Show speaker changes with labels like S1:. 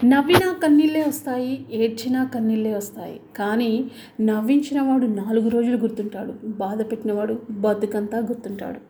S1: నవ్వినా కన్నీళ్ళే వస్తాయి ఏడ్చినా కన్నీళ్ళే వస్తాయి. కానీ నవ్వించిన వాడు నాలుగు రోజులు గుర్తుంటాడు బాధ పెట్టినవాడు బతుకంతా గుర్తుంటాడు.